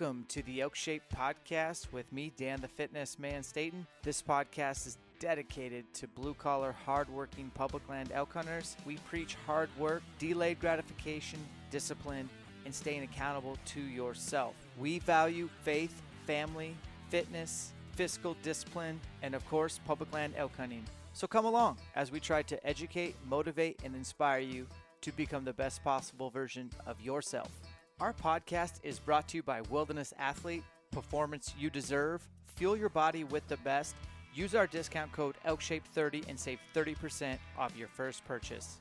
Welcome to the Elk Shape Podcast with me, Dan the Fitness Man Staten. This podcast is dedicated to blue collar, hardworking public land elk hunters. We preach hard work, delayed gratification, discipline, and staying accountable to yourself. We value faith, family, fitness, fiscal discipline, and of course, public land elk hunting. So come along as we try to educate, motivate, and inspire you to become the best possible version of yourself. Our podcast is brought to you by Wilderness Athlete, Performance You Deserve. Fuel your body with the best. Use our discount code ELKSHAPE30 and save 30% off your first purchase.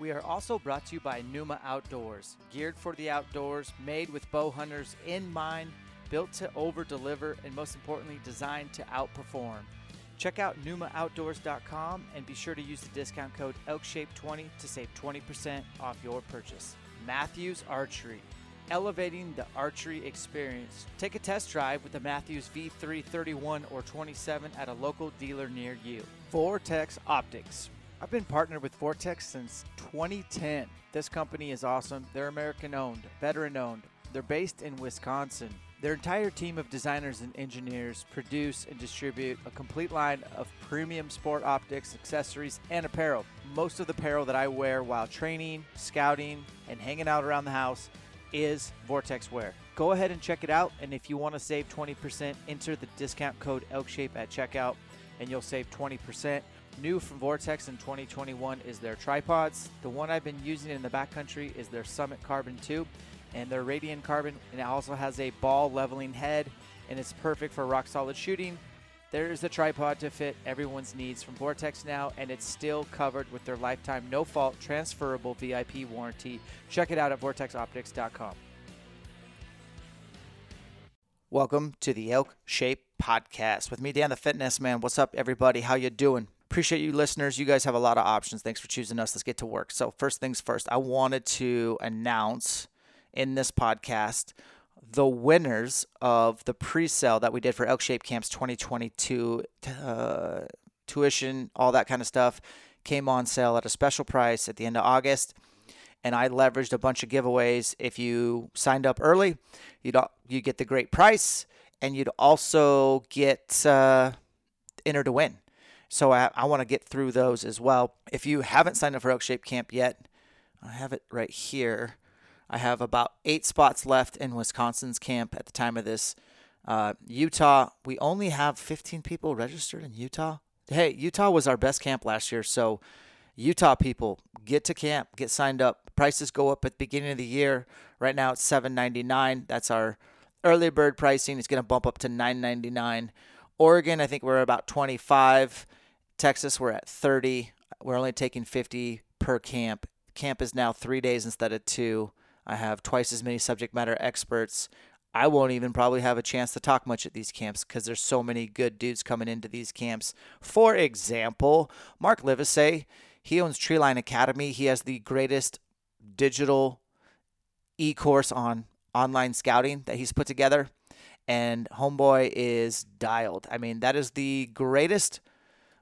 We are also brought to you by Numa Outdoors, geared for the outdoors, made with bow hunters in mind, built to over deliver, and most importantly, designed to outperform. Check out NumaOutdoors.com and be sure to use the discount code ELKSHAPE20 to save 20% off your purchase. Mathews Archery elevating the archery experience. Take a test drive with the Mathews V331 or 27 at a local dealer near you. Vortex Optics. I've been partnered with Vortex since 2010. This company is awesome. They're American owned, veteran owned. They're based in Wisconsin. Their entire team of designers and engineers produce and distribute a complete line of premium sport optics, accessories, and apparel. Most of the apparel that I wear while training, scouting, and hanging out around the house is Vortex Wear. Go ahead and check it out. And if you want to save 20%, enter the discount code ELKSHAPE at checkout and you'll save 20%. New from Vortex in 2021 is their tripods. The one I've been using in the backcountry is their Summit Carbon 2 and their Radian Carbon. And it also has a ball leveling head and it's perfect for rock solid shooting. There's a tripod to fit everyone's needs from Vortex now, and it's still covered with their lifetime no fault transferable VIP warranty. Check it out at vortexoptics.com. Welcome to the Elk Shape Podcast with me, Dan the Fitness Man. What's up, everybody? How you doing? Appreciate you listeners. You guys have a lot of options. Thanks for choosing us. Let's get to work. So, first things first, I wanted to announce in this podcast the winners of the pre-sale that we did for Elk Shape Camps 2022 uh, tuition, all that kind of stuff, came on sale at a special price at the end of August. And I leveraged a bunch of giveaways. If you signed up early, you'd you get the great price, and you'd also get uh, entered to win. So I, I want to get through those as well. If you haven't signed up for Elk Shape Camp yet, I have it right here. I have about eight spots left in Wisconsin's camp at the time of this. Uh, Utah, we only have 15 people registered in Utah. Hey, Utah was our best camp last year, so Utah people get to camp, get signed up. Prices go up at the beginning of the year. Right now it's 7.99. That's our early bird pricing. It's going to bump up to 9.99 Oregon, I think we're about 25. Texas, we're at 30. We're only taking 50 per camp. Camp is now three days instead of two. I have twice as many subject matter experts. I won't even probably have a chance to talk much at these camps because there's so many good dudes coming into these camps. For example, Mark Livesey, he owns Treeline Academy. He has the greatest digital e-course on online scouting that he's put together and homeboy is dialed. I mean, that is the greatest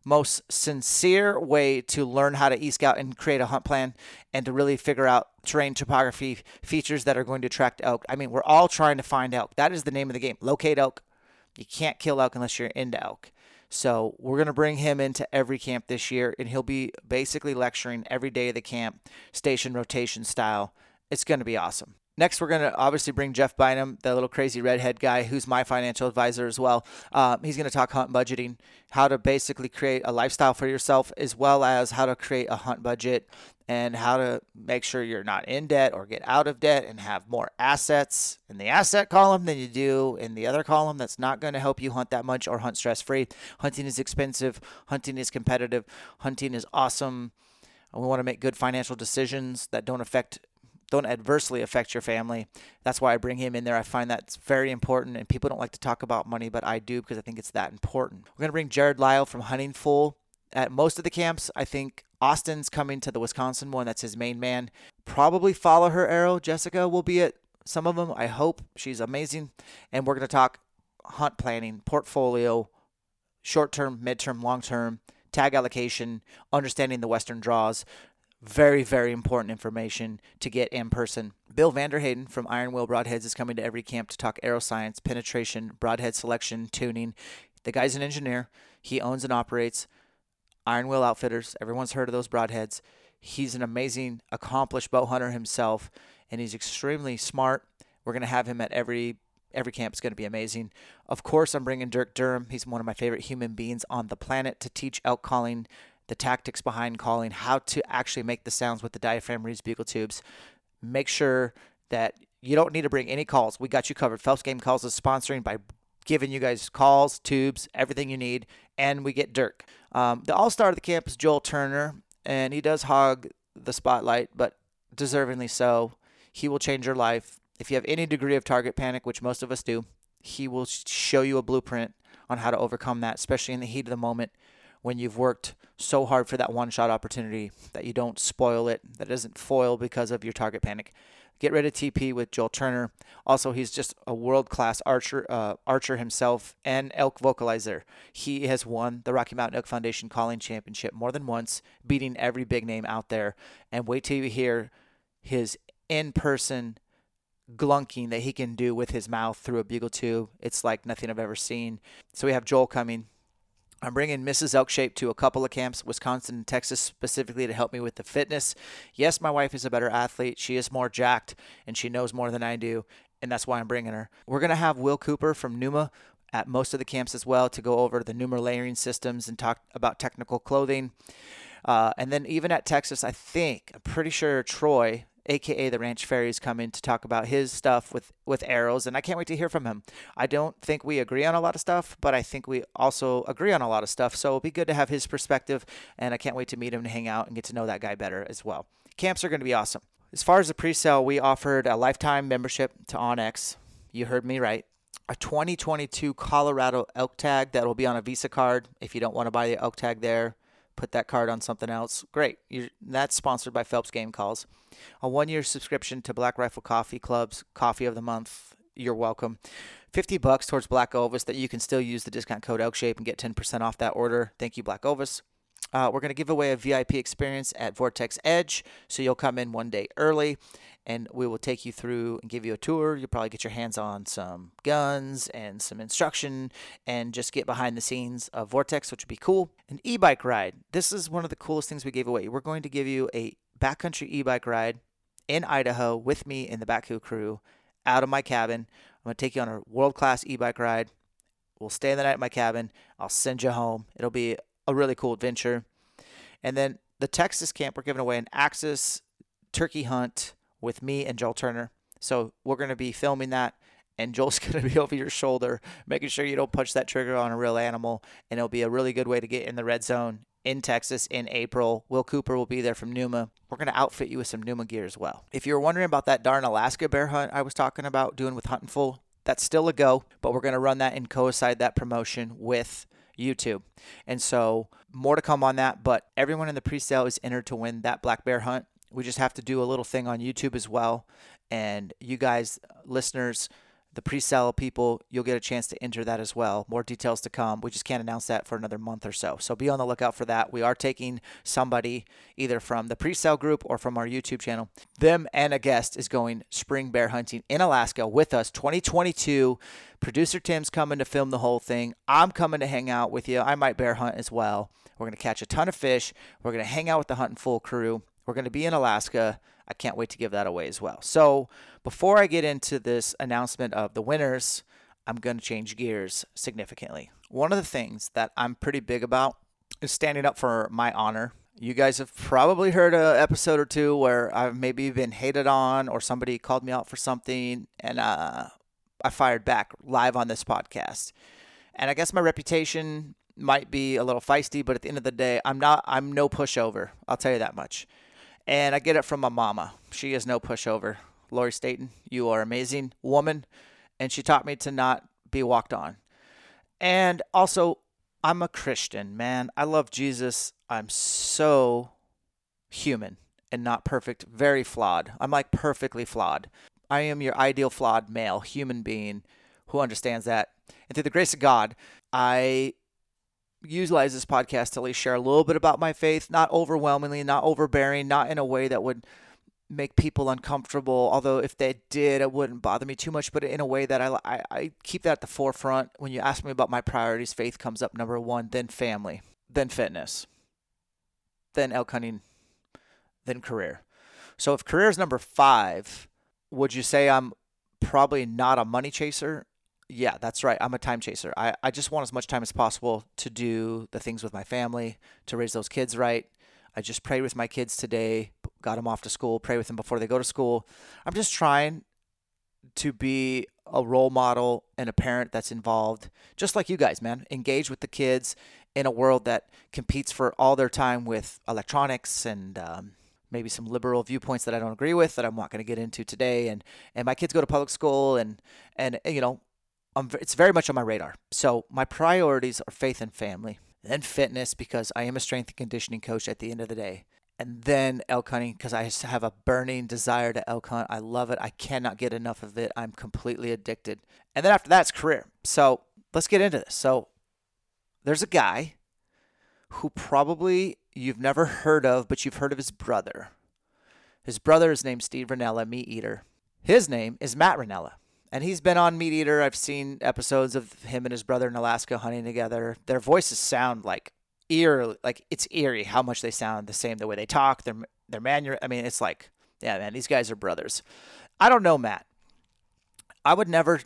most sincere way to learn how to e-scout and create a hunt plan and to really figure out terrain topography features that are going to attract elk. I mean, we're all trying to find elk. That is the name of the game. Locate elk. You can't kill elk unless you're into elk. So we're going to bring him into every camp this year, and he'll be basically lecturing every day of the camp, station rotation style. It's going to be awesome. Next, we're going to obviously bring Jeff Bynum, the little crazy redhead guy who's my financial advisor as well. Um, he's going to talk hunt budgeting, how to basically create a lifestyle for yourself, as well as how to create a hunt budget and how to make sure you're not in debt or get out of debt and have more assets in the asset column than you do in the other column that's not going to help you hunt that much or hunt stress free. Hunting is expensive, hunting is competitive, hunting is awesome. We want to make good financial decisions that don't affect don't adversely affect your family. That's why I bring him in there. I find that's very important, and people don't like to talk about money, but I do because I think it's that important. We're going to bring Jared Lyle from Hunting Fool at most of the camps. I think Austin's coming to the Wisconsin one. That's his main man. Probably follow her arrow. Jessica will be at some of them. I hope she's amazing. And we're going to talk hunt planning, portfolio, short term, mid term, long term, tag allocation, understanding the Western draws, very, very important information to get in person. Bill Vanderhayden from Iron Will Broadheads is coming to every camp to talk arrow science, penetration, broadhead selection, tuning. The guy's an engineer. He owns and operates Iron Will Outfitters. Everyone's heard of those broadheads. He's an amazing, accomplished bow hunter himself, and he's extremely smart. We're going to have him at every every camp is going to be amazing. Of course, I'm bringing Dirk Durham. He's one of my favorite human beings on the planet to teach elk calling the tactics behind calling, how to actually make the sounds with the diaphragm reeds bugle tubes. Make sure that you don't need to bring any calls. We got you covered. Phelps Game Calls is sponsoring by giving you guys calls, tubes, everything you need, and we get Dirk. Um, the all star of the camp is Joel Turner, and he does hog the spotlight, but deservingly so. He will change your life. If you have any degree of target panic, which most of us do, he will show you a blueprint on how to overcome that, especially in the heat of the moment when you've worked so hard for that one shot opportunity that you don't spoil it, that it doesn't foil because of your target panic. Get rid of TP with Joel Turner. Also, he's just a world class archer, uh, archer himself and elk vocalizer. He has won the Rocky Mountain Elk Foundation Calling Championship more than once, beating every big name out there. And wait till you hear his in person glunking that he can do with his mouth through a bugle tube. It's like nothing I've ever seen. So we have Joel coming. I'm bringing Mrs. Elkshape to a couple of camps, Wisconsin and Texas specifically, to help me with the fitness. Yes, my wife is a better athlete. She is more jacked and she knows more than I do, and that's why I'm bringing her. We're going to have Will Cooper from Numa at most of the camps as well to go over the Numa layering systems and talk about technical clothing. Uh, and then even at Texas, I think, I'm pretty sure Troy aka the Ranch Fairy, is coming to talk about his stuff with with arrows, and I can't wait to hear from him. I don't think we agree on a lot of stuff, but I think we also agree on a lot of stuff. So it'll be good to have his perspective, and I can't wait to meet him and hang out and get to know that guy better as well. Camps are going to be awesome. As far as the pre-sale, we offered a lifetime membership to onX. You heard me right. A 2022 Colorado elk tag that will be on a Visa card. If you don't want to buy the elk tag there, put that card on something else. Great. You're, that's sponsored by Phelps Game Calls. A one year subscription to Black Rifle Coffee Club's Coffee of the Month. You're welcome. 50 bucks towards Black Ovis that you can still use the discount code ELKSHAPE and get 10% off that order. Thank you, Black Ovis. Uh, we're going to give away a VIP experience at Vortex Edge, so you'll come in one day early and we will take you through and give you a tour. You'll probably get your hands on some guns and some instruction and just get behind the scenes of Vortex, which would be cool. An e bike ride. This is one of the coolest things we gave away. We're going to give you a backcountry e bike ride in Idaho with me and the Backcountry crew out of my cabin. I'm going to take you on a world class e bike ride. We'll stay the night at my cabin. I'll send you home. It'll be a really cool adventure. And then the Texas camp, we're giving away an Axis turkey hunt with me and Joel Turner. So we're going to be filming that and Joel's going to be over your shoulder, making sure you don't punch that trigger on a real animal. And it'll be a really good way to get in the red zone in Texas in April. Will Cooper will be there from Numa. We're going to outfit you with some Numa gear as well. If you're wondering about that darn Alaska bear hunt I was talking about doing with Hunting Fool, that's still a go, but we're going to run that and coincide that promotion with YouTube. And so more to come on that, but everyone in the pre-sale is entered to win that black bear hunt. We just have to do a little thing on YouTube as well. And you guys, listeners, the pre-sale people, you'll get a chance to enter that as well. More details to come. We just can't announce that for another month or so. So be on the lookout for that. We are taking somebody either from the pre-sale group or from our YouTube channel. Them and a guest is going spring bear hunting in Alaska with us 2022. Producer Tim's coming to film the whole thing. I'm coming to hang out with you. I might bear hunt as well. We're going to catch a ton of fish. We're going to hang out with the Hunting Fool crew. We're going to be in Alaska. I can't wait to give that away as well. So, before I get into this announcement of the winners, I'm going to change gears significantly. One of the things that I'm pretty big about is standing up for my honor. You guys have probably heard an episode or two where I've maybe been hated on or somebody called me out for something and uh, I fired back live on this podcast. And I guess my reputation might be a little feisty, but at the end of the day, I'm not I'm no pushover. I'll tell you that much. And I get it from my mama. She is no pushover. Lori Staten, you are amazing woman. And she taught me to not be walked on. And also, I'm a Christian, man. I love Jesus. I'm so human and not perfect, very flawed. I'm like perfectly flawed. I am your ideal flawed male, human being who understands that. And through the grace of God, I utilize this podcast to at least share a little bit about my faith, not overwhelmingly, not overbearing, not in a way that would make people uncomfortable. Although if they did, it wouldn't bother me too much. But in a way that I, I, I keep that at the forefront. When you ask me about my priorities, faith comes up number one, then family, then fitness, then elk hunting, then career. So if career is number five, would you say I'm probably not a money chaser? Yeah, that's right. I'm a time chaser. I, I just want as much time as possible to do the things with my family, to raise those kids right. I just prayed with my kids today, got them off to school, pray with them before they go to school. I'm just trying to be a role model and a parent that's involved, just like you guys, man. Engage with the kids in a world that competes for all their time with electronics and um, maybe some liberal viewpoints that I don't agree with that I'm not going to get into today. And and my kids go to public school and and you know I'm, it's very much on my radar. So my priorities are faith and family, then fitness because I am a strength and conditioning coach at the end of the day, and then elk hunting because I have a burning desire to elk hunt. I love it. I cannot get enough of it. I'm completely addicted. And then after that's career. So let's get into this. So there's a guy who probably you've never heard of, but you've heard of his brother. His brother is named Steve Rinella, Meat Eater. His name is Matt Rinella and he's been on Meat Eater. I've seen episodes of him and his brother in Alaska hunting together. Their voices sound like eerie, like it's eerie how much they sound the same. The way they talk, their their manner. I mean, it's like, yeah, man, these guys are brothers. I don't know Matt. I would never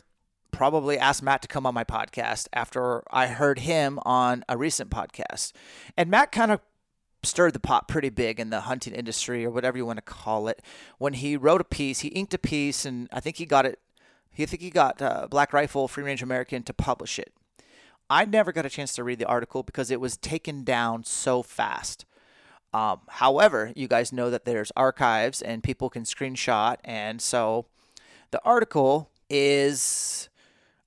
probably ask Matt to come on my podcast after I heard him on a recent podcast, and Matt kind of stirred the pot pretty big in the hunting industry or whatever you want to call it when he wrote a piece he inked a piece and i think he got it he think he got uh, Black Rifle Free Range American to publish it. I never got a chance to read the article because it was taken down so fast. Um, however, you guys know that there's archives and people can screenshot, and so the article is.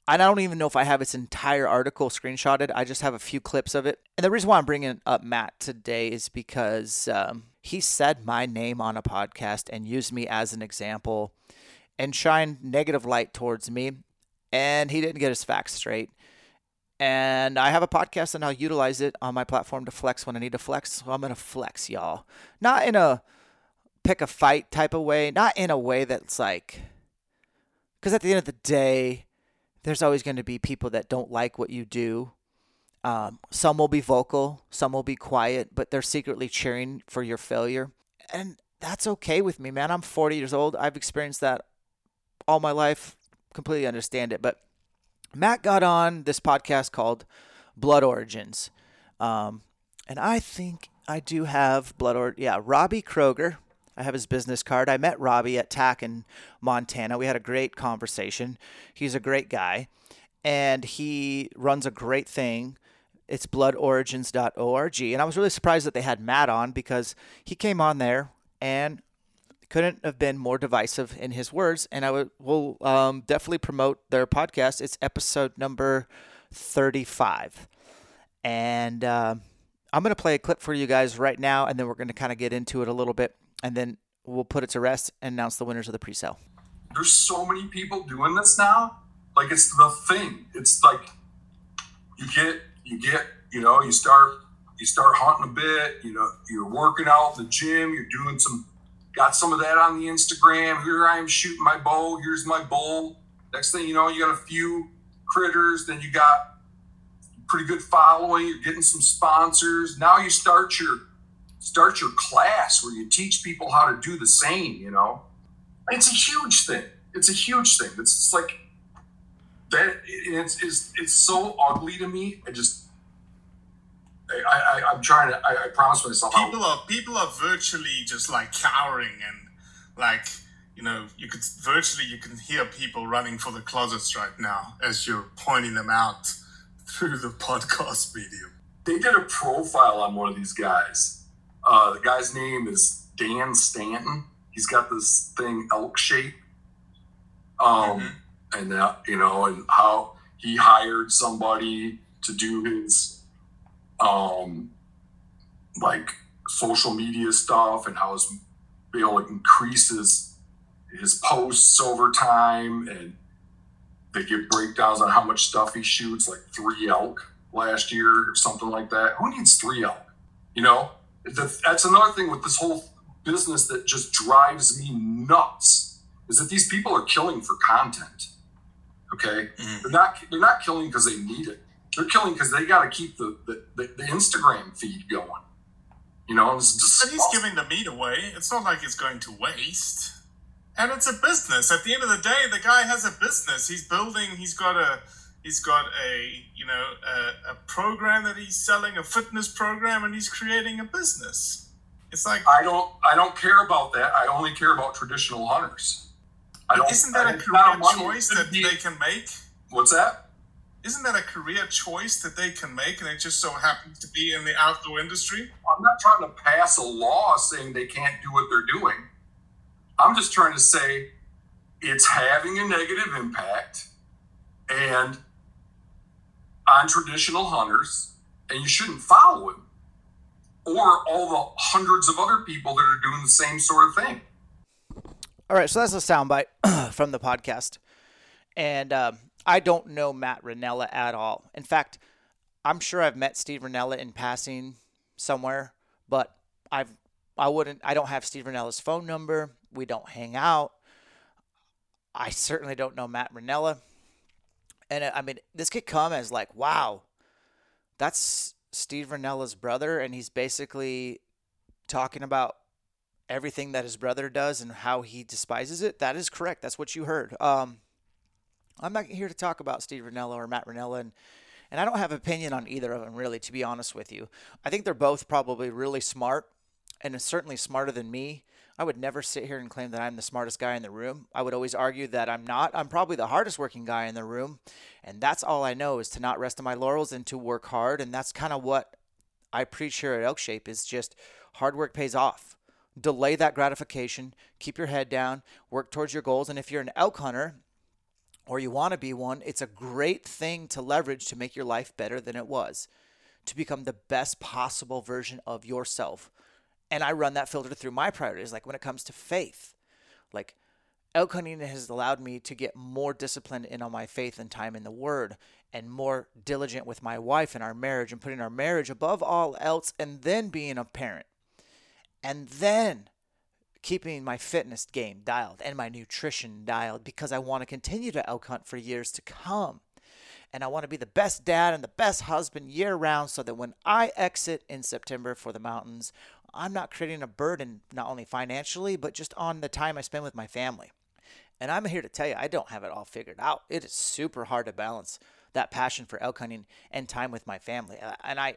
I don't even know if I have its entire article screenshotted. I just have a few clips of it. And the reason why I'm bringing up Matt today is because um, he said my name on a podcast and used me as an example and shine negative light towards me. And he didn't get his facts straight. And I have a podcast and I'll utilize it on my platform to flex when I need to flex. So I'm going to flex, y'all. Not in a pick a fight type of way, not in a way that's like, because at the end of the day, there's always going to be people that don't like what you do. Um, some will be vocal, some will be quiet, but they're secretly cheering for your failure. And that's okay with me, man. I'm 40 years old. I've experienced that all my life. Completely understand it. But Matt got on this podcast called Blood Origins. Um, and I think I do have Blood or yeah, Robbie Kroger. I have his business card. I met Robbie at TAC in Montana. We had a great conversation. He's a great guy, and he runs a great thing. It's bloodorigins.org. And I was really surprised that they had Matt on because he came on there and couldn't have been more divisive in his words. And I will, will um, definitely promote their podcast. It's episode number 35. And uh, I'm going to play a clip for you guys right now, and then we're going to kind of get into it a little bit, and then we'll put it to rest and announce the winners of the pre-sale. There's so many people doing this now. Like it's the thing. It's like you get, you get, you know, you start, you start hunting a bit. You know, you're working out in the gym. You're doing some, got some of that on the Instagram. Here I am shooting my bow. Here's my bowl. Next thing you know, you got a few critters. Then you got pretty good following. You're getting some sponsors. Now you start your start your class where you teach people how to do the same. You know, it's a huge thing. It's a huge thing. It's, it's like that. It's, it's it's so ugly to me. I just. I, I, I'm trying to. I, I promise myself. People are people are virtually just like cowering and like you know you could virtually you can hear people running for the closets right now as you're pointing them out through the podcast medium. They did a profile on one of these guys. Uh, the guy's name is Dan Stanton. He's got this thing elk shape. Um, mm-hmm. and that, you know, and how he hired somebody to do his, um, like social media stuff and how his, be able to increase his, his posts over time and they give breakdowns on how much stuff he shoots, like three elk last year or something like that. Who needs three elk? You know, that's another thing with this whole business that just drives me nuts is that these people are killing for content. Okay, mm-hmm. they're not they're not killing because they need it. They're killing because they got to keep the, the, the, the, Instagram feed going. You know, but he's giving the meat away. It's not like it's going to waste and it's a business. At the end of the day, the guy has a business. He's building. He's got a. He's got a you know a, a program that he's selling, a fitness program, and he's creating a business. It's like I don't. I don't care about that. I only care about traditional hunters. I don't, isn't that a career choice that be, they can make? What's that? Isn't that a career choice that they can make, and it just so happens to be in the outdoor industry? I'm not trying to pass a law saying they can't do what they're doing. I'm just trying to say it's having a negative impact and on traditional hunters, and you shouldn't follow him or all the hundreds of other people that are doing the same sort of thing. All right, so that's a soundbite from the podcast, and um, I don't know Matt Rinella at all. In fact, I'm sure I've met Steve Rinella in passing somewhere, but I've I wouldn't I don't have Steve Rinella's phone number we don't hang out. I certainly don't know Matt Rinella. And I mean, this could come as like, wow, that's Steve Rinella's brother, and he's basically talking about everything that his brother does and how he despises it. That is correct. That's what you heard. Um, I'm not here to talk about Steve Rinella or Matt Rinella, and and I don't have opinion on either of them really, to be honest with you. I think they're both probably really smart, and certainly smarter than me. I would never sit here and claim that I'm the smartest guy in the room. I would always argue that I'm not. I'm probably the hardest working guy in the room. And that's all I know is to not rest on my laurels and to work hard. And that's kind of what I preach here at Elk Shape is just hard work pays off. Delay that gratification, keep your head down, work towards your goals. And if you're an elk hunter or you want to be one, it's a great thing to leverage to make your life better than it was, to become the best possible version of yourself and I run that filter through my priorities. Like when it comes to faith, like elk hunting has allowed me to get more disciplined in on my faith and time in the Word, and more diligent with my wife and our marriage, and putting our marriage above all else, and then being a parent, and then keeping my fitness game dialed and my nutrition dialed because I want to continue to elk hunt for years to come. And I want to be the best dad and the best husband year round so that when I exit in September for the mountains I'm not creating a burden, not only financially, but just on the time I spend with my family. And I'm here to tell you, I don't have it all figured out. It is super hard to balance that passion for elk hunting and time with my family. And I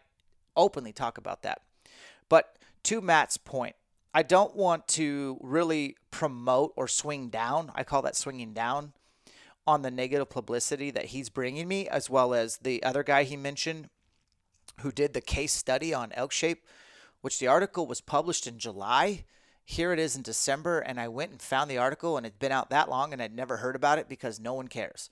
openly talk about that. But to Matt's point, I don't want to really promote or swing down. I call that swinging down on the negative publicity that he's bringing me, as well as the other guy he mentioned who did the case study on elk shape, which the article was published in July. Here it is in December, and I went and found the article, and it'd been out that long, and I'd never heard about it because no one cares.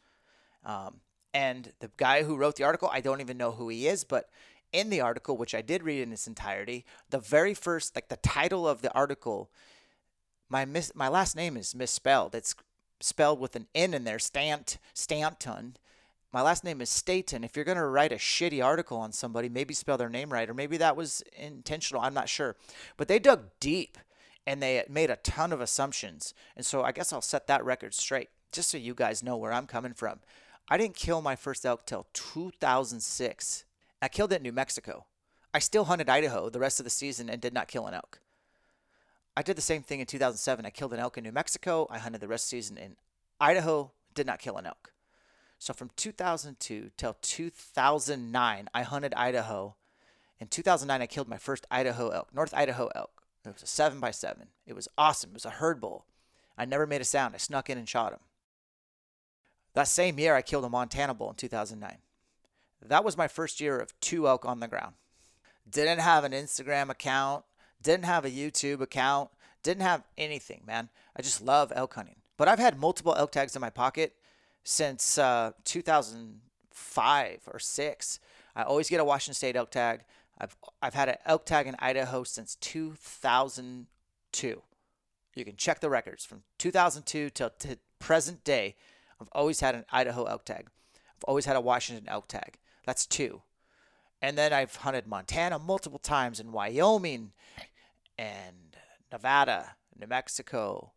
Um, and the guy who wrote the article, I don't even know who he is, but in the article, which I did read in its entirety, the very first, like the title of the article, my mis- my last name is misspelled. It's spelled with an N in there, Stant, Stanton. My last name is Staten. If you're going to write a shitty article on somebody, maybe spell their name right, or maybe that was intentional. I'm not sure. But they dug deep and they made a ton of assumptions. And so I guess I'll set that record straight, just so you guys know where I'm coming from. I didn't kill my first elk till 2006. I killed it in New Mexico. I still hunted Idaho the rest of the season and did not kill an elk. I did the same thing in 2007. I killed an elk in New Mexico. I hunted the rest of the season in Idaho, did not kill an elk. So from 2002 till 2009, I hunted Idaho. In 2009, I killed my first Idaho elk, North Idaho elk. It was a seven by seven. It was awesome. It was a herd bull. I never made a sound. I snuck in and shot him. That same year, I killed a Montana bull in 2009. That was my first year of two elk on the ground. Didn't have an Instagram account. Didn't have a YouTube account. Didn't have anything, man. I just love elk hunting. But I've had multiple elk tags in my pocket since uh, 2005 or six. I always get a Washington State elk tag. I've I've had an elk tag in Idaho since 2002. You can check the records from 2002 till to present day. I've always had an Idaho elk tag. I've always had a Washington elk tag. That's two. And then I've hunted Montana multiple times in Wyoming and Nevada, New Mexico,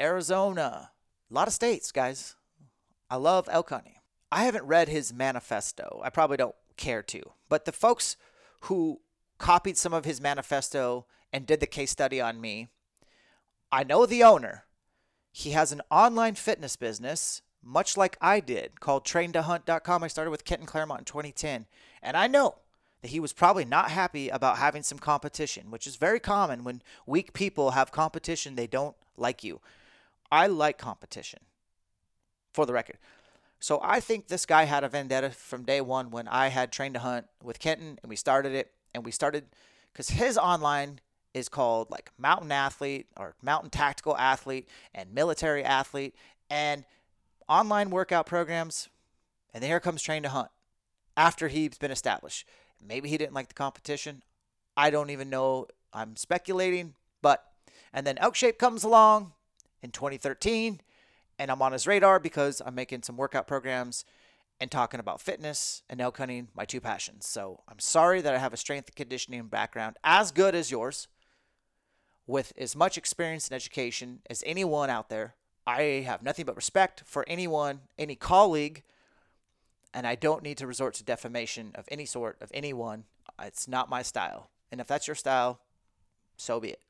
Arizona, a lot of states, guys. I love elk hunting. I haven't read his manifesto. I probably don't care to. But the folks who copied some of his manifesto and did the case study on me, I know the owner. He has an online fitness business, much like I did, called traintohunt.com. I started with Kenton Clairmont in 2010. And I know that he was probably not happy about having some competition, which is very common when weak people have competition, they don't like you. I like competition, for the record. So I think this guy had a vendetta from day one when I had trained to hunt with Kenton and we started it. And we started because his online is called like Mountain Athlete or Mountain Tactical Athlete and Military Athlete and online workout programs. And here comes Train to Hunt after he's been established. Maybe he didn't like the competition. I don't even know. I'm speculating, but and then Elk Shape comes along in 2013, and I'm on his radar because I'm making some workout programs and talking about fitness and elk hunting, my two passions. So I'm sorry that I have a strength and conditioning background as good as yours, with as much experience and education as anyone out there. I have nothing but respect for anyone, any colleague and I don't need to resort to defamation of any sort of anyone. It's not my style. And if that's your style, so be it.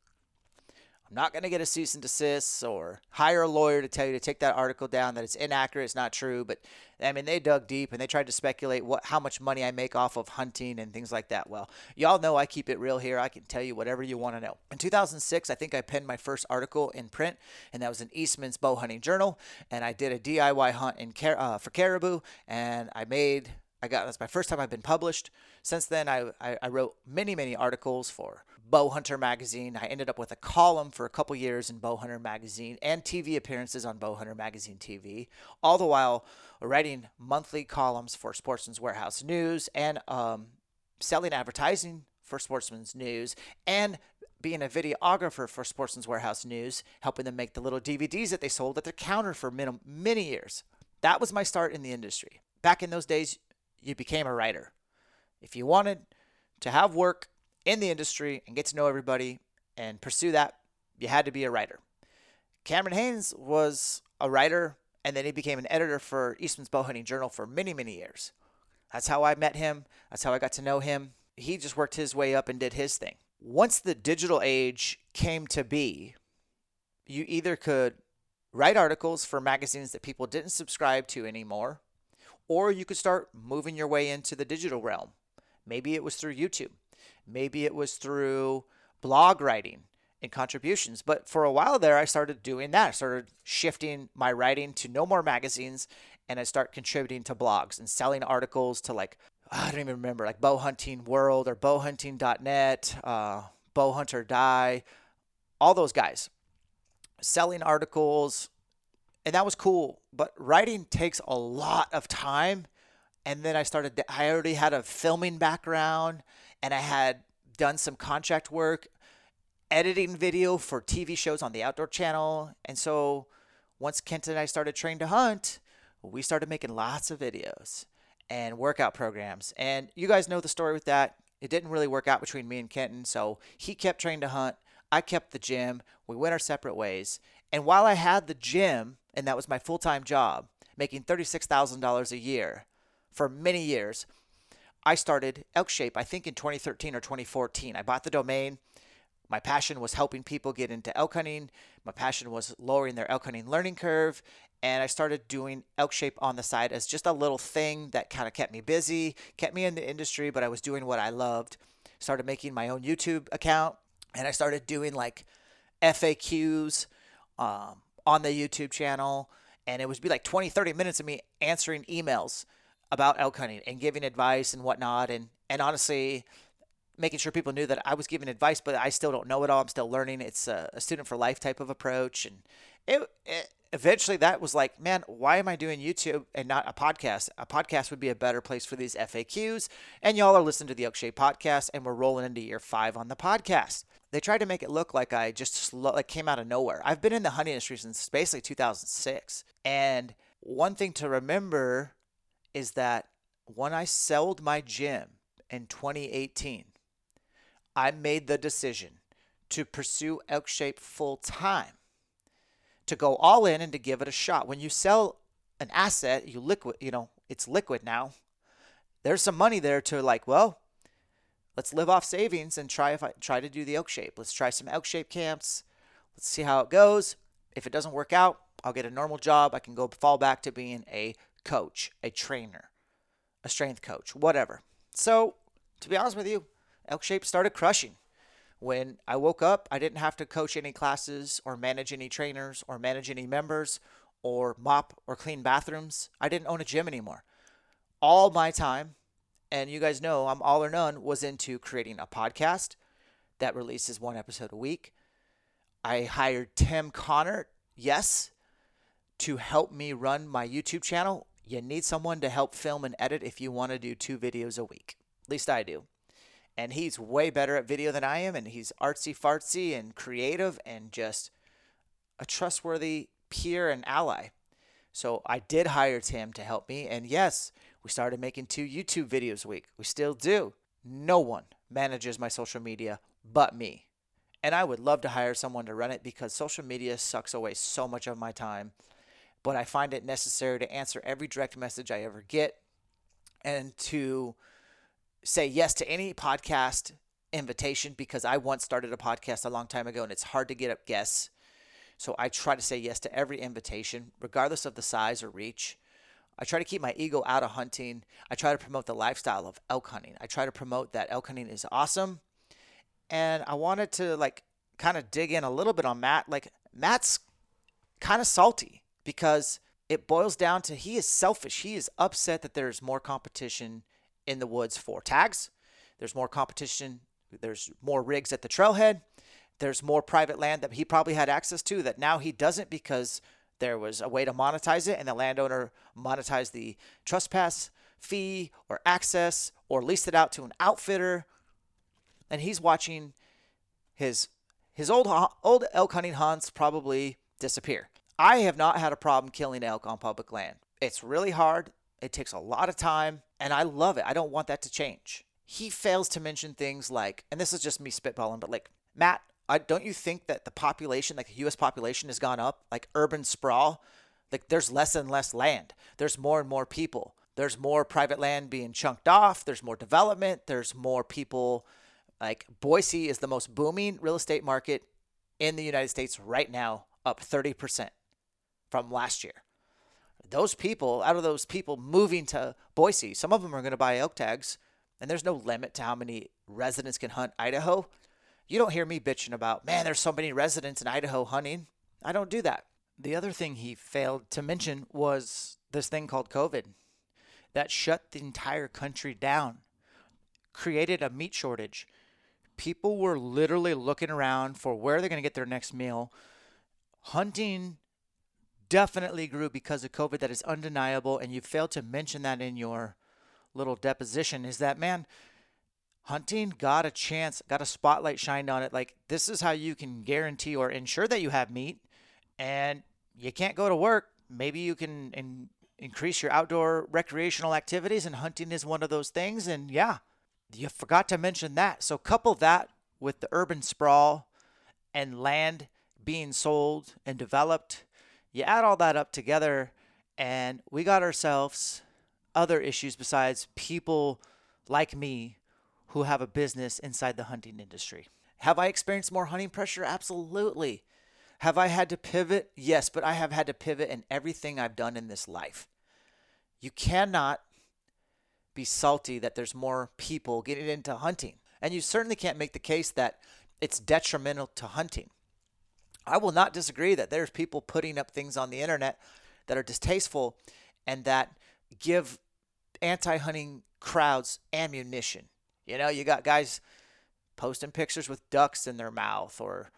I'm not going to get a cease and desist or hire a lawyer to tell you to take that article down that it's inaccurate, it's not true. But I mean, they dug deep and they tried to speculate what how much money I make off of hunting and things like that. Well, y'all know I keep it real here. I can tell you whatever you want to know. In 2006, I think I penned my first article in print, and that was in Eastman's Bow Hunting Journal. And I did a DIY hunt in uh, for caribou, and I made I got that's my first time I've been published. Since then, I, I, I wrote many many articles for Bowhunter magazine. I ended up with a column for a couple years in Bowhunter magazine and TV appearances on Bowhunter magazine TV, all the while writing monthly columns for Sportsman's Warehouse News and um, selling advertising for Sportsman's News and being a videographer for Sportsman's Warehouse News, helping them make the little DVDs that they sold at their counter for many, many years. That was my start in the industry. Back in those days, you became a writer. If you wanted to have work in the industry and get to know everybody and pursue that, you had to be a writer. Cameron Hanes was a writer and then he became an editor for Eastman's Bowhunting Journal for many, many years. That's how I met him. That's how I got to know him. He just worked his way up and did his thing. Once the digital age came to be, you either could write articles for magazines that people didn't subscribe to anymore, or you could start moving your way into the digital realm. Maybe it was through YouTube. Maybe it was through blog writing and contributions. But for a while there, I started doing that. I started shifting my writing to no more magazines and I start contributing to blogs and selling articles to like, I don't even remember, like Bow Hunting World or bowhunting.net, uh, Bow Hunter Die, all those guys. Selling articles, and that was cool. But writing takes a lot of time. And then I started, I already had a filming background and I had done some contract work editing video for TV shows on the Outdoor Channel. And so once Kent and I started Train to Hunt, we started making lots of videos and workout programs. And you guys know the story with that. It didn't really work out between me and Kenton. So he kept Train to Hunt. I kept the gym. We went our separate ways. And while I had the gym, and that was my full time job, making $36,000 a year for many years, I started Elk Shape, I think in 2013 or 2014. I bought the domain. My passion was helping people get into elk hunting. My passion was lowering their elk hunting learning curve. And I started doing elk shape on the side as just a little thing that kind of kept me busy, kept me in the industry, but I was doing what I loved. Started making my own YouTube account and I started doing like FAQs um, on the YouTube channel. And it would be like 20, 30 minutes of me answering emails about elk hunting and giving advice and whatnot. And, and honestly, making sure people knew that I was giving advice, but I still don't know it all. I'm still learning. It's a, a student for life type of approach. And it, it, eventually that was like, man, why am I doing YouTube and not a podcast? A podcast would be a better place for these FAQs. And y'all are listening to the Elk Shape podcast, and we're rolling into year five on the podcast. They tried to make it look like I just slow, like came out of nowhere. I've been in the hunting industry since basically 2006. And one thing to remember is that when I sold my gym in 2018, I made the decision to pursue Elk Shape full time, to go all in and to give it a shot. When you sell an asset, you liquid, you know, it's liquid now. There's some money there to like, well, let's live off savings and try if I try to do the Elk Shape. Let's try some Elk Shape camps. Let's see how it goes. If it doesn't work out, I'll get a normal job. I can go fall back to being a coach, a trainer, a strength coach, whatever. So, to be honest with you, Elk Shape started crushing. When I woke up, I didn't have to coach any classes or manage any trainers or manage any members or mop or clean bathrooms. I didn't own a gym anymore. All my time, and you guys know I'm all or none, was into creating a podcast that releases one episode a week. I hired Tim Connor, yes, to help me run my YouTube channel. You need someone to help film and edit if you want to do two videos a week. At least I do and he's way better at video than I am, and he's artsy fartsy and creative and just a trustworthy peer and ally. So I did hire Tim to help me, and yes, we started making two YouTube videos a week. We still do. No one manages my social media but me. And I would love to hire someone to run it because social media sucks away so much of my time. But I find it necessary to answer every direct message I ever get and to say yes to any podcast invitation because I once started a podcast a long time ago and it's hard to get up guests. So I try to say yes to every invitation, regardless of the size or reach. I try to keep my ego out of hunting. I try to promote the lifestyle of elk hunting. I try to promote that elk hunting is awesome. And I wanted to like kind of dig in a little bit on Matt. Like Matt's kind of salty because it boils down to he is selfish. He is upset that there's more competition in the woods for tags. There's more competition. There's more rigs at the trailhead. There's more private land that he probably had access to that now he doesn't because there was a way to monetize it and the landowner monetized the trespass fee or access or leased it out to an outfitter. And he's watching his his old old elk hunting hunts probably disappear. I have not had a problem killing elk on public land. It's really hard. It takes a lot of time, and I love it. I don't want that to change. He fails to mention things like, and this is just me spitballing, but like, Matt, I, don't you think that the population, like the U.S. population, has gone up? Like urban sprawl, like there's less and less land. There's more and more people. There's more private land being chunked off. There's more development. There's more people. Like Boise is the most booming real estate market in the United States right now, up 30% from last year those people, out of those people moving to Boise, some of them are going to buy elk tags, and there's no limit to how many residents can hunt Idaho. You don't hear me bitching about, man, there's so many residents in Idaho hunting. I don't do that. The other thing he failed to mention was this thing called COVID that shut the entire country down, created a meat shortage. People were literally looking around for where they're going to get their next meal. Hunting definitely grew because of COVID. That is undeniable. And you failed to mention that in your little deposition is that, man, hunting got a chance, got a spotlight shined on it. Like, this is how you can guarantee or ensure that you have meat and you can't go to work. Maybe you can in, increase your outdoor recreational activities, and hunting is one of those things. And yeah, you forgot to mention that. So, couple that with the urban sprawl and land being sold and developed you add all that up together, and we got ourselves other issues besides people like me who have a business inside the hunting industry. Have I experienced more hunting pressure? Absolutely. Have I had to pivot? Yes, but I have had to pivot in everything I've done in this life. You cannot be salty that there's more people getting into hunting. And you certainly can't make the case that it's detrimental to hunting. I will not disagree that there's people putting up things on the internet that are distasteful and that give anti-hunting crowds ammunition. You know, you got guys posting pictures with ducks in their mouth or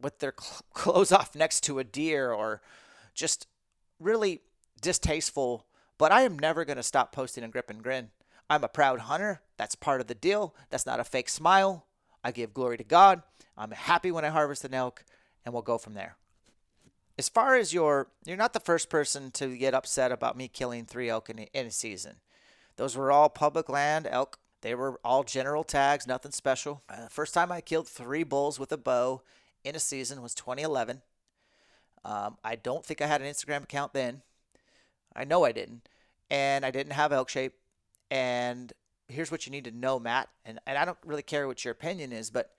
with their clothes off next to a deer or just really distasteful. But I am never going to stop posting and grip and grin. I'm a proud hunter. That's part of the deal. That's not a fake smile. I give glory to God. I'm happy when I harvest an elk and we'll go from there. As far as your, you're not the first person to get upset about me killing three elk in a, in a season. Those were all public land elk. They were all general tags, nothing special. Uh, first time I killed three bulls with a bow in a season was 2011. Um, I don't think I had an Instagram account then. I know I didn't. And I didn't have elk shape. And here's what you need to know, Matt. And, and I don't really care what your opinion is, but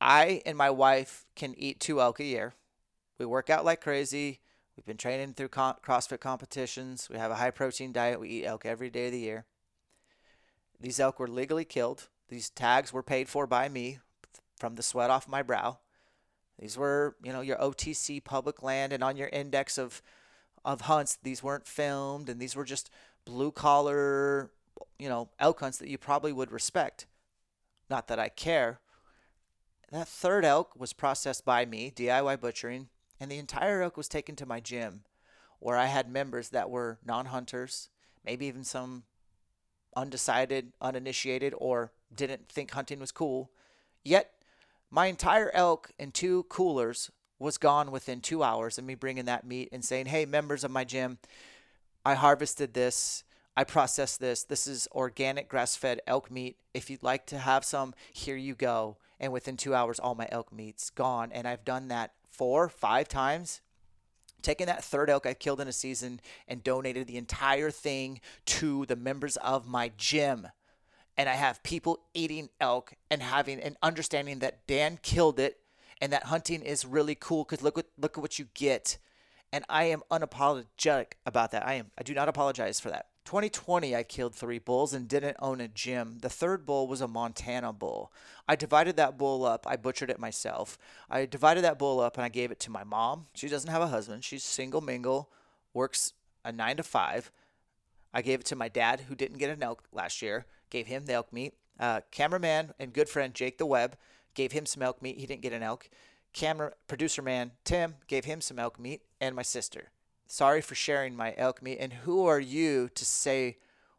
I and my wife can eat two elk a year. We work out like crazy. We've been training through CrossFit competitions. We have a high protein diet. We eat elk every day of the year. These elk were legally killed. These tags were paid for by me from the sweat off my brow. These were, you know, your OTC public land and on your index of of hunts, these weren't filmed and these were just blue collar, you know, elk hunts that you probably would respect. Not that I care, that third elk was processed by me, DIY butchering, and the entire elk was taken to my gym where I had members that were non hunters, maybe even some undecided, uninitiated, or didn't think hunting was cool. Yet, my entire elk and two coolers was gone within two hours of me bringing that meat and saying, Hey, members of my gym, I harvested this. I processed this. This is organic grass fed elk meat. If you'd like to have some, here you go and within two hours, all my elk meat's gone. And I've done that four, five times. Taking that third elk I killed in a season and donated the entire thing to the members of my gym. And I have people eating elk and having an understanding that Dan killed it and that hunting is really cool because look look at what you get. And I am unapologetic about that. I am I do not apologize for that. 2020, I killed three bulls and didn't own a gym. The third bull was a Montana bull. I divided that bull up. I butchered it myself. I divided that bull up and I gave it to my mom. She doesn't have a husband. She's single mingle, works a nine to five. I gave it to my dad, who didn't get an elk last year. Gave him the elk meat. Uh, cameraman and good friend Jake the Web gave him some elk meat. He didn't get an elk. Camera producer man Tim gave him some elk meat, and my sister. Sorry for sharing my elk meat. And who are you to say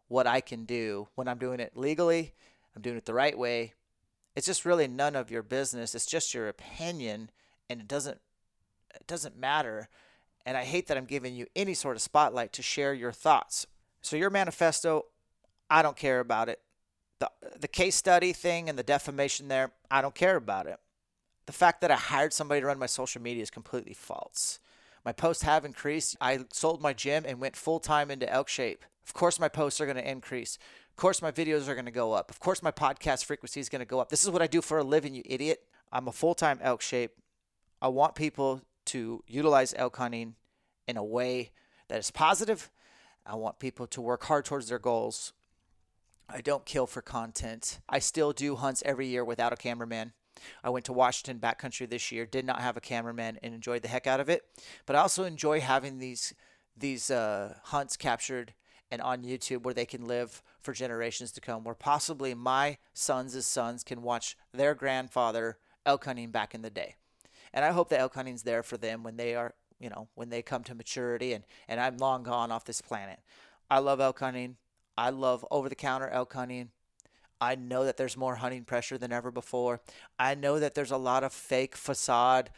what I can do when I'm doing it legally? I'm doing it the right way. It's just really none of your business. It's just your opinion, and it doesn't it doesn't matter. And I hate that I'm giving you any sort of spotlight to share your thoughts. So your manifesto, I don't care about it. The the case study thing and the defamation there, I don't care about it. The fact that I hired somebody to run my social media is completely false. My posts have increased. I sold my gym and went full time into elk shape. Of course, my posts are going to increase. Of course, my videos are going to go up. Of course, my podcast frequency is going to go up. This is what I do for a living, you idiot. I'm a full time elk shape. I want people to utilize elk hunting in a way that is positive. I want people to work hard towards their goals. I don't kill for content. I still do hunts every year without a cameraman. I went to Washington backcountry this year, did not have a cameraman, and enjoyed the heck out of it. But I also enjoy having these these uh, hunts captured and on YouTube where they can live for generations to come, where possibly my sons' sons can watch their grandfather elk hunting back in the day. And I hope that elk hunting's there for them when they are, you know, when they come to maturity and, and I'm long gone off this planet. I love elk hunting. I love over the counter elk hunting. I know that there's more hunting pressure than ever before. I know that there's a lot of fake facade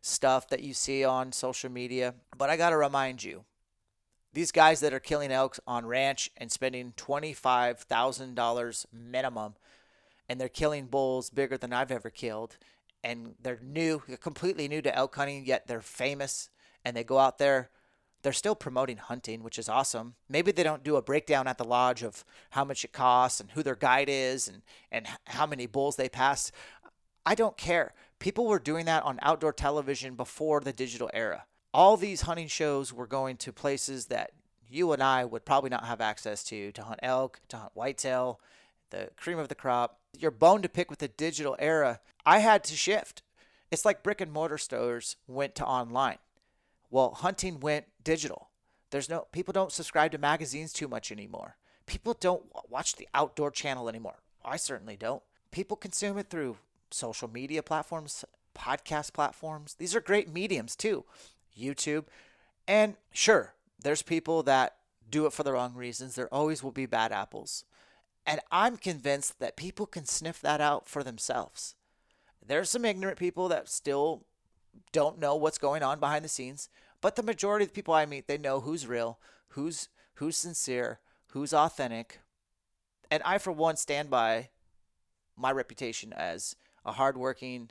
stuff that you see on social media. But I got to remind you these guys that are killing elks on ranch and spending $25,000 minimum, and they're killing bulls bigger than I've ever killed, and they're new, completely new to elk hunting, yet they're famous, and they go out there they're still promoting hunting, which is awesome. Maybe they don't do a breakdown at the lodge of how much it costs and who their guide is and, and how many bulls they passed. I don't care. People were doing that on outdoor television before the digital era. All these hunting shows were going to places that you and I would probably not have access to to hunt elk, to hunt whitetail, the cream of the crop. Your bone to pick with the digital era, I had to shift. It's like brick and mortar stores went to online. Well, hunting went digital. There's no people don't subscribe to magazines too much anymore. People don't watch the outdoor channel anymore. I certainly don't. People consume it through social media platforms, podcast platforms. These are great mediums too. YouTube. And sure, there's people that do it for the wrong reasons. There always will be bad apples. And I'm convinced that people can sniff that out for themselves. There's some ignorant people that still don't know what's going on behind the scenes. But the majority of the people I meet, they know who's real, who's who's sincere, who's authentic. And I for one stand by my reputation as a hardworking,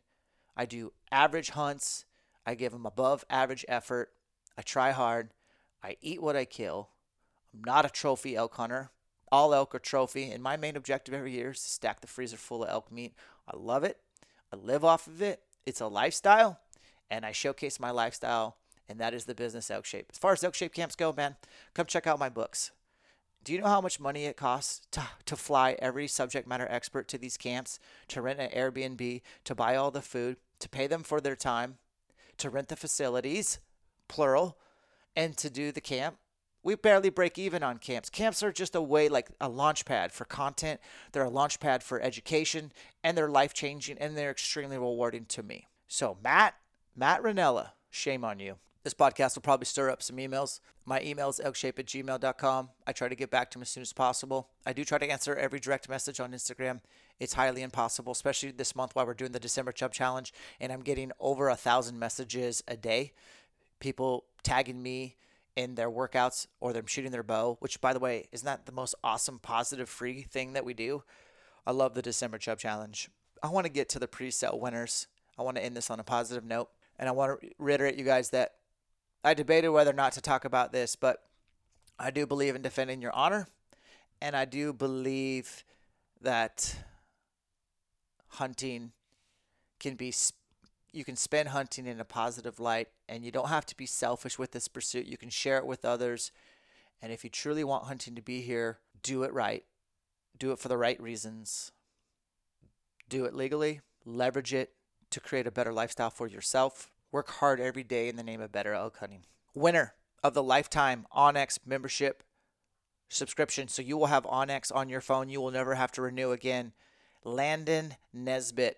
I do average hunts, I give them above average effort, I try hard, I eat what I kill. I'm not a trophy elk hunter. All elk are trophy, and my main objective every year is to stack the freezer full of elk meat. I love it. I live off of it. It's a lifestyle, and I showcase my lifestyle and that is the business Elk Shape. As far as Elk Shape camps go, man, come check out my books. Do you know how much money it costs to, to fly every subject matter expert to these camps, to rent an Airbnb, to buy all the food, to pay them for their time, to rent the facilities, plural, and to do the camp? We barely break even on camps. Camps are just a way, like a launch pad for content. They're a launch pad for education, and they're life changing, and they're extremely rewarding to me. So, Matt, Matt Rinella, shame on you. This podcast will probably stir up some emails. My email is elkshape at gmail.com. I try to get back to them as soon as possible. I do try to answer every direct message on Instagram. It's highly impossible, especially this month while we're doing the December Chub Challenge, and I'm getting over a thousand messages a day. People tagging me in their workouts or them shooting their bow, which, by the way, isn't that the most awesome, positive, free thing that we do? I love the December Chub Challenge. I want to get to the pre sale winners. I want to end this on a positive note. And I want to reiterate you guys that I debated whether or not to talk about this, but I do believe in defending your honor, and I do believe that hunting can be you can spend hunting in a positive light and you don't have to be selfish with this pursuit. You can share it with others. And if you truly want hunting to be here, do it right. Do it for the right reasons. Do it legally, leverage it to create a better lifestyle for yourself Work hard every day in the name of better hunting. Winner of the lifetime onX membership subscription. So you will have onX on your phone. You will never have to renew again. Landon Nesbitt.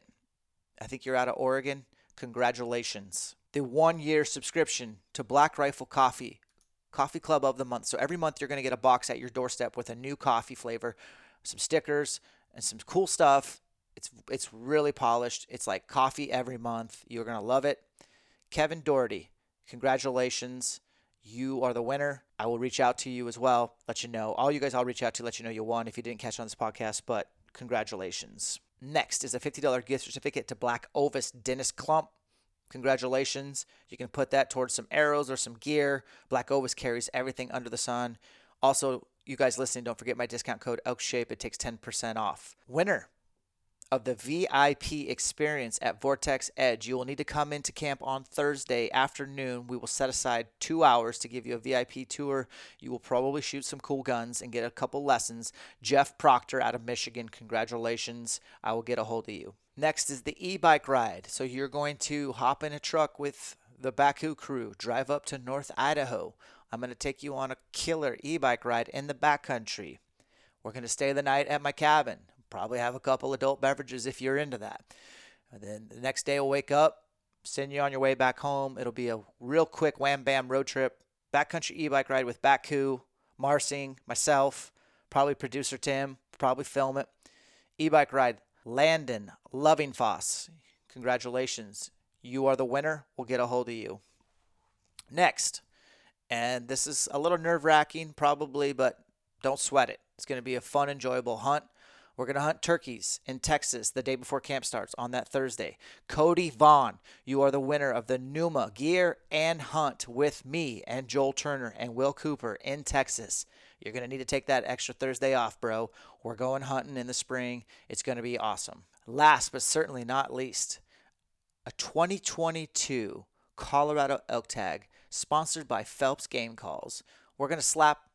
I think you're out of Oregon. Congratulations. The one year subscription to Black Rifle Coffee, Coffee Club of the Month. So every month you're going to get a box at your doorstep with a new coffee flavor, some stickers, and some cool stuff. It's it's really polished. It's like coffee every month. You're going to love it. Kevin Doherty, congratulations. You are the winner. I will reach out to you as well, let you know. All you guys I'll reach out to let you know you won if you didn't catch on this podcast, but congratulations. Next is a $50 gift certificate to Black Ovis Dennis Klump. Congratulations. You can put that towards some arrows or some gear. Black Ovis carries everything under the sun. Also, you guys listening, don't forget my discount code ELKSHAPE. It takes 10% off. Winner of the VIP experience at Vortex Edge. You will need to come into camp on Thursday afternoon. We will set aside two hours to give you a VIP tour. You will probably shoot some cool guns and get a couple lessons. Jeff Proctor out of Michigan, congratulations. I will get a hold of you. Next is the e bike ride. So you're going to hop in a truck with the Bakcou crew, drive up to North Idaho. I'm going to take you on a killer e bike ride in the backcountry. We're going to stay the night at my cabin. Probably have a couple adult beverages if you're into that. And then the next day we'll wake up, send you on your way back home. It'll be a real quick wham bam road trip, backcountry e-bike ride with Bakcou, Marsing, myself, probably producer Tim, probably film it. E-bike ride, Landon Lovingfoss. Congratulations. You are the winner. We'll get a hold of you. Next, and this is a little nerve wracking, probably, but don't sweat it. It's going to be a fun, enjoyable hunt. We're going to hunt turkeys in Texas the day before camp starts on that Thursday. Cody Vaughn, you are the winner of the Numa Gear and Hunt with me and Joel Turner and Will Cooper in Texas. You're going to need to take that extra Thursday off, bro. We're going hunting in the spring. It's going to be awesome. Last but certainly not least, a 2022 Colorado elk tag sponsored by Phelps Game Calls. We're going to slap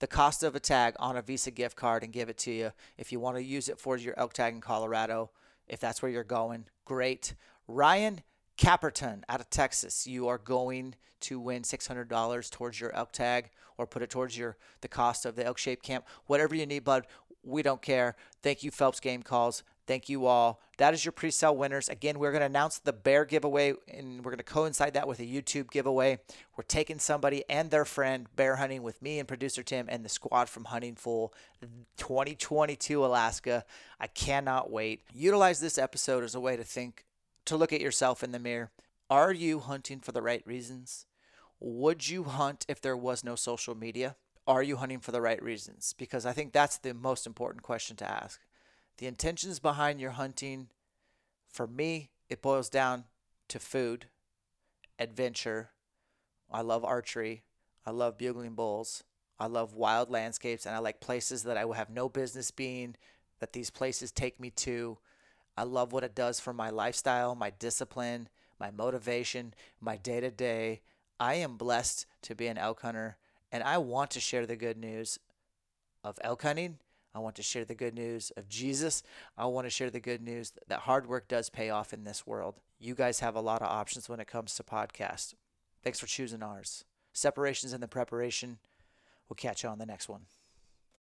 the cost of a tag on a Visa gift card and give it to you. If you want to use it for your elk tag in Colorado, if that's where you're going, great. Ryan Caperton out of Texas, you are going to win $600 towards your elk tag or put it towards your the cost of the elk shape camp. Whatever you need, bud, we don't care. Thank you, Phelps Game Calls. Thank you all. That is your pre-sale winners. Again, we're going to announce the bear giveaway and we're going to coincide that with a YouTube giveaway. We're taking somebody and their friend bear hunting with me and producer Tim and the squad from Hunting Fool 2022 Alaska. I cannot wait. Utilize this episode as a way to think to look at yourself in the mirror. Are you hunting for the right reasons? Would you hunt if there was no social media? Are you hunting for the right reasons? Because I think that's the most important question to ask the intentions behind your hunting, for me, it boils down to food, adventure. I love archery. I love bugling bulls. I love wild landscapes and I like places that I will have no business being, that these places take me to. I love what it does for my lifestyle, my discipline, my motivation, my day to day. I am blessed to be an elk hunter and I want to share the good news of elk hunting I want to share the good news of Jesus. I want to share the good news that hard work does pay off in this world. You guys have a lot of options when it comes to podcasts. Thanks for choosing ours. Separations in the preparation. We'll catch you on the next one.